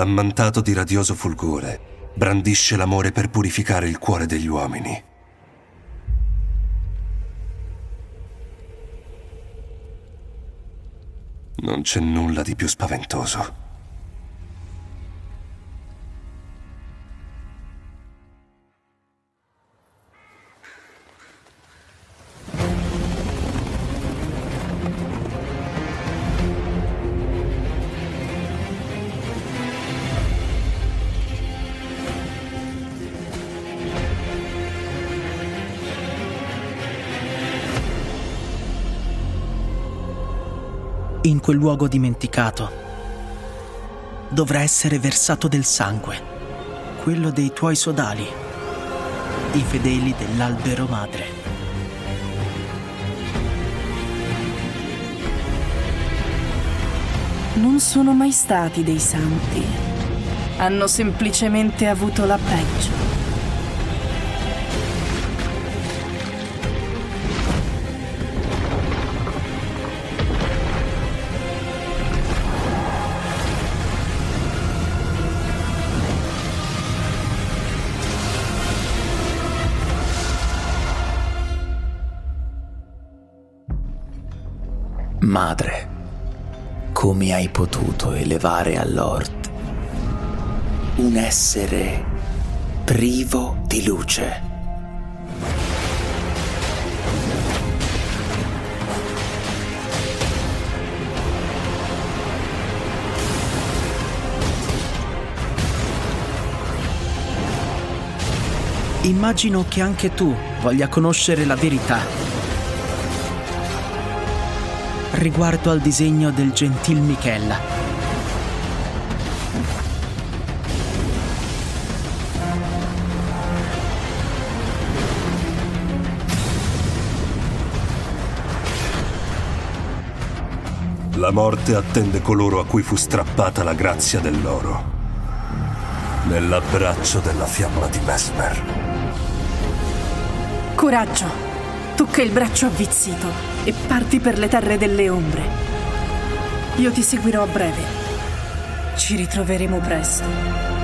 ammantato di radioso fulgore, brandisce l'amore per purificare il cuore degli uomini. Non c'è nulla di più spaventoso. In quel luogo dimenticato dovrà essere versato del sangue, quello dei tuoi sodali, i fedeli dell'albero madre. Non sono mai stati dei santi. Hanno semplicemente avuto la peggio. Madre, come hai potuto elevare a Lord un essere privo di luce? Immagino che anche tu voglia conoscere la verità riguardo al disegno del gentil Michella. La morte attende coloro a cui fu strappata la grazia dell'oro. Nell'abbraccio della fiamma di Mesmer. Coraggio! Tocca il braccio avvizzito e parti per le terre delle ombre. Io ti seguirò a breve. Ci ritroveremo presto.